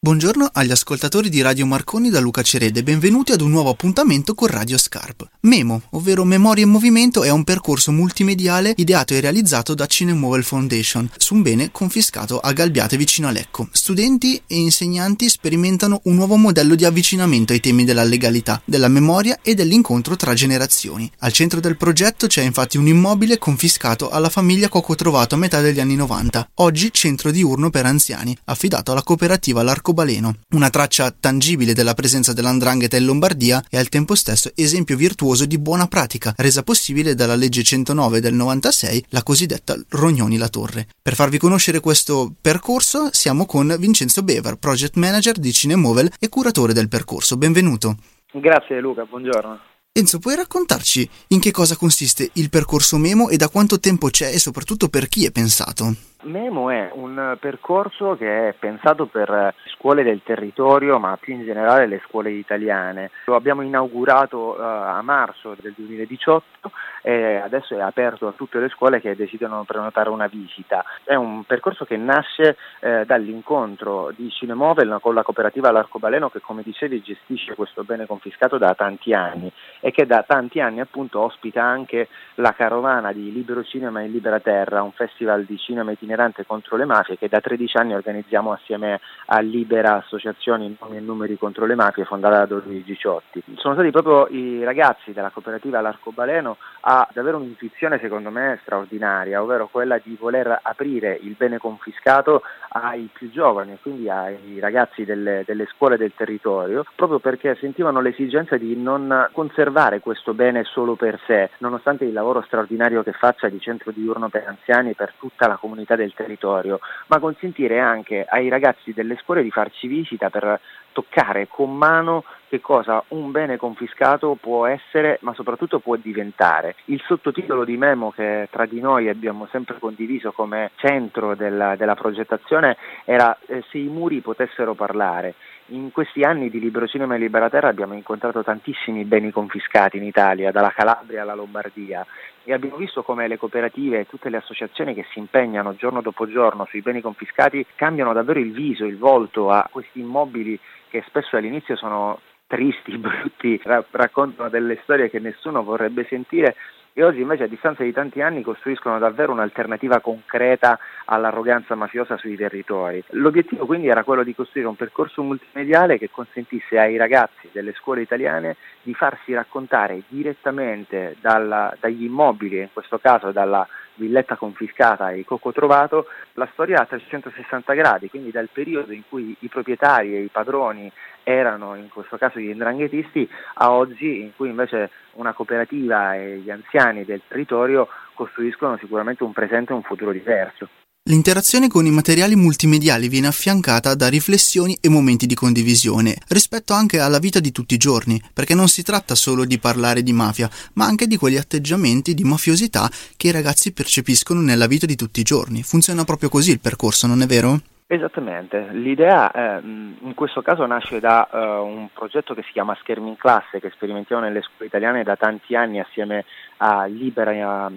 Buongiorno agli ascoltatori di Radio Marconi da Luca Cerede, benvenuti ad un nuovo appuntamento con Radio Scarp. Memo, ovvero Memoria in Movimento, è un percorso multimediale ideato e realizzato da Cinemovel Foundation su un bene confiscato a Galbiate vicino a Lecco. Studenti e insegnanti sperimentano un nuovo modello di avvicinamento ai temi della legalità, della memoria e dell'incontro tra generazioni. Al centro del progetto c'è infatti un immobile confiscato alla famiglia Coco Trovato a metà degli anni 90, oggi centro diurno per anziani, affidato alla cooperativa L'Arco arcobaleno, una traccia tangibile della presenza dell'andrangheta in Lombardia e al tempo stesso esempio virtuoso di buona pratica, resa possibile dalla legge 109 del 96, la cosiddetta Rognoni La Torre. Per farvi conoscere questo percorso siamo con Vincenzo Bever, project manager di Cinemovel e curatore del percorso. Benvenuto. Grazie Luca, buongiorno. Enzo, puoi raccontarci in che cosa consiste il percorso Memo e da quanto tempo c'è e soprattutto per chi è pensato? Memo è un percorso che è pensato per scuole del territorio, ma più in generale le scuole italiane. Lo abbiamo inaugurato uh, a marzo del 2018 e adesso è aperto a tutte le scuole che desiderano prenotare una visita. È un percorso che nasce eh, dall'incontro di Cinemovel con la cooperativa L'Arcobaleno che come dicevi gestisce questo bene confiscato da tanti anni e che da tanti anni appunto ospita anche la carovana di Libero Cinema in Libera Terra, un festival di cinema itinerante contro le mafie che da 13 anni organizziamo assieme a Libera Associazioni Nomi e Numeri contro le Mafie fondata da Luigi Ciotti. Sono stati proprio i ragazzi della cooperativa L'Arcobaleno ha davvero un'intuizione secondo me straordinaria, ovvero quella di voler aprire il bene confiscato ai più giovani, quindi ai ragazzi delle, delle scuole del territorio, proprio perché sentivano l'esigenza di non conservare questo bene solo per sé, nonostante il lavoro straordinario che faccia di centro diurno per anziani per tutta la comunità del territorio, ma consentire anche ai ragazzi delle scuole di farci visita per toccare con mano che cosa un bene confiscato può essere, ma soprattutto può diventare. Il sottotitolo di Memo che tra di noi abbiamo sempre condiviso come centro della, della progettazione era eh, Se i muri potessero parlare. In questi anni di Libero Cinema e Libera Terra abbiamo incontrato tantissimi beni confiscati in Italia, dalla Calabria alla Lombardia. E abbiamo visto come le cooperative e tutte le associazioni che si impegnano giorno dopo giorno sui beni confiscati cambiano davvero il viso, il volto a questi immobili che spesso all'inizio sono tristi, brutti, raccontano delle storie che nessuno vorrebbe sentire e oggi invece a distanza di tanti anni costruiscono davvero un'alternativa concreta all'arroganza mafiosa sui territori. L'obiettivo quindi era quello di costruire un percorso multimediale che consentisse ai ragazzi delle scuole italiane di farsi raccontare direttamente dalla, dagli immobili, in questo caso dalla villetta confiscata e cocco trovato, la storia a 360 gradi, quindi dal periodo in cui i proprietari e i padroni erano in questo caso gli indranghetisti a oggi in cui invece una cooperativa e gli anziani del territorio costruiscono sicuramente un presente e un futuro diverso. L'interazione con i materiali multimediali viene affiancata da riflessioni e momenti di condivisione, rispetto anche alla vita di tutti i giorni, perché non si tratta solo di parlare di mafia, ma anche di quegli atteggiamenti di mafiosità che i ragazzi percepiscono nella vita di tutti i giorni. Funziona proprio così il percorso, non è vero? Esattamente, l'idea eh, in questo caso nasce da uh, un progetto che si chiama Schermi in classe che sperimentiamo nelle scuole italiane da tanti anni assieme a Libera, a,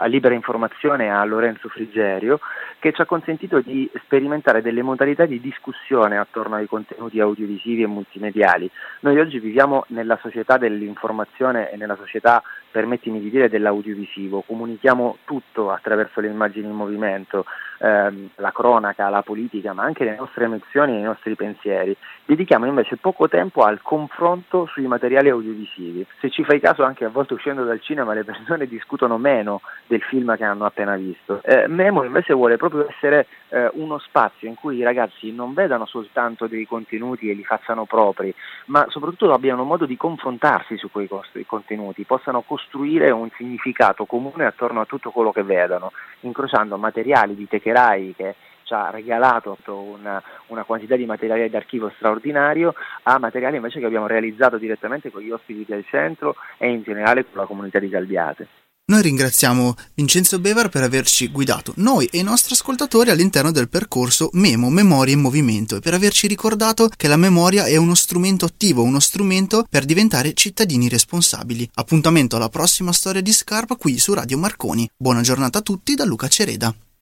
a Libera Informazione e a Lorenzo Frigerio che ci ha consentito di sperimentare delle modalità di discussione attorno ai contenuti audiovisivi e multimediali. Noi oggi viviamo nella società dell'informazione e nella società, permettimi di dire, dell'audiovisivo, comunichiamo tutto attraverso le immagini in movimento, ehm, la cronaca, la politica, ma anche le nostre emozioni e i nostri pensieri. Dedichiamo invece poco tempo al confronto sui materiali audiovisivi. Se ci fai caso, anche a volte uscendo dal cinema le persone discutono meno del film che hanno appena visto. Eh, Memo invece vuole proprio essere eh, uno spazio in cui i ragazzi non vedano soltanto dei contenuti e li facciano propri, ma soprattutto abbiano modo di confrontarsi su quei contenuti, possano costruire un significato comune attorno a tutto quello che vedono, incrociando materiali di Techerai che ci ha regalato una, una, quantità di materiale d'archivio straordinario a materiali invece che abbiamo realizzato direttamente con gli ospiti del centro e in generale con la comunità di Galbiate. Noi ringraziamo Vincenzo Bevar per averci guidato, noi e i nostri ascoltatori all'interno del percorso Memo, Memoria in Movimento e per averci ricordato che la memoria è uno strumento attivo, uno strumento per diventare cittadini responsabili. Appuntamento alla prossima storia di Scarpa qui su Radio Marconi. Buona giornata a tutti da Luca Cereda.